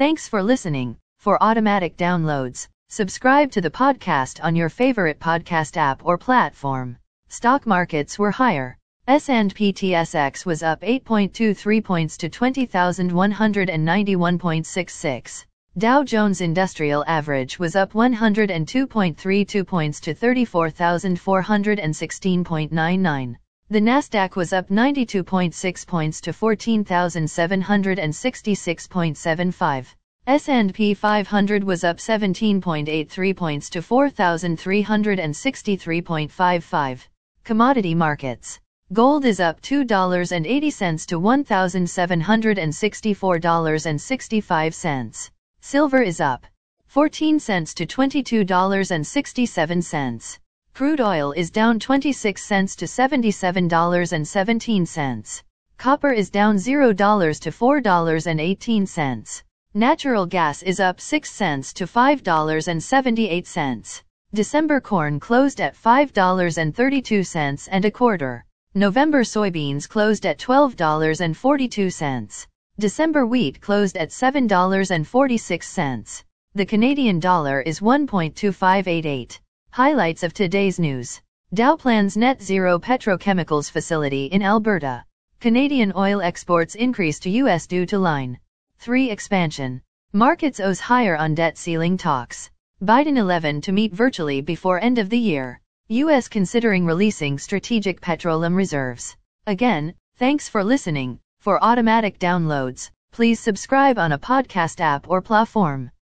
Thanks for listening. For automatic downloads, subscribe to the podcast on your favorite podcast app or platform. Stock markets were higher. S&P TSX was up 8.23 points to 20,191.66. Dow Jones Industrial Average was up 102.32 points to 34,416.99. The Nasdaq was up 92.6 points to 14,766.75. S&P 500 was up 17.83 points to 4,363.55. Commodity markets. Gold is up $2.80 to $1,764.65. Silver is up 14 cents to $22.67. Crude oil is down 26 cents to $77.17. Copper is down $0 to $4.18. Natural gas is up 6 cents to $5.78. December corn closed at $5.32 and a quarter. November soybeans closed at $12.42. December wheat closed at $7.46. The Canadian dollar is 1.2588. Highlights of today's news. Dow plans net zero petrochemicals facility in Alberta. Canadian oil exports increase to US due to Line 3 expansion. Markets owes higher on debt ceiling talks. Biden 11 to meet virtually before end of the year. US considering releasing strategic petroleum reserves. Again, thanks for listening. For automatic downloads, please subscribe on a podcast app or platform.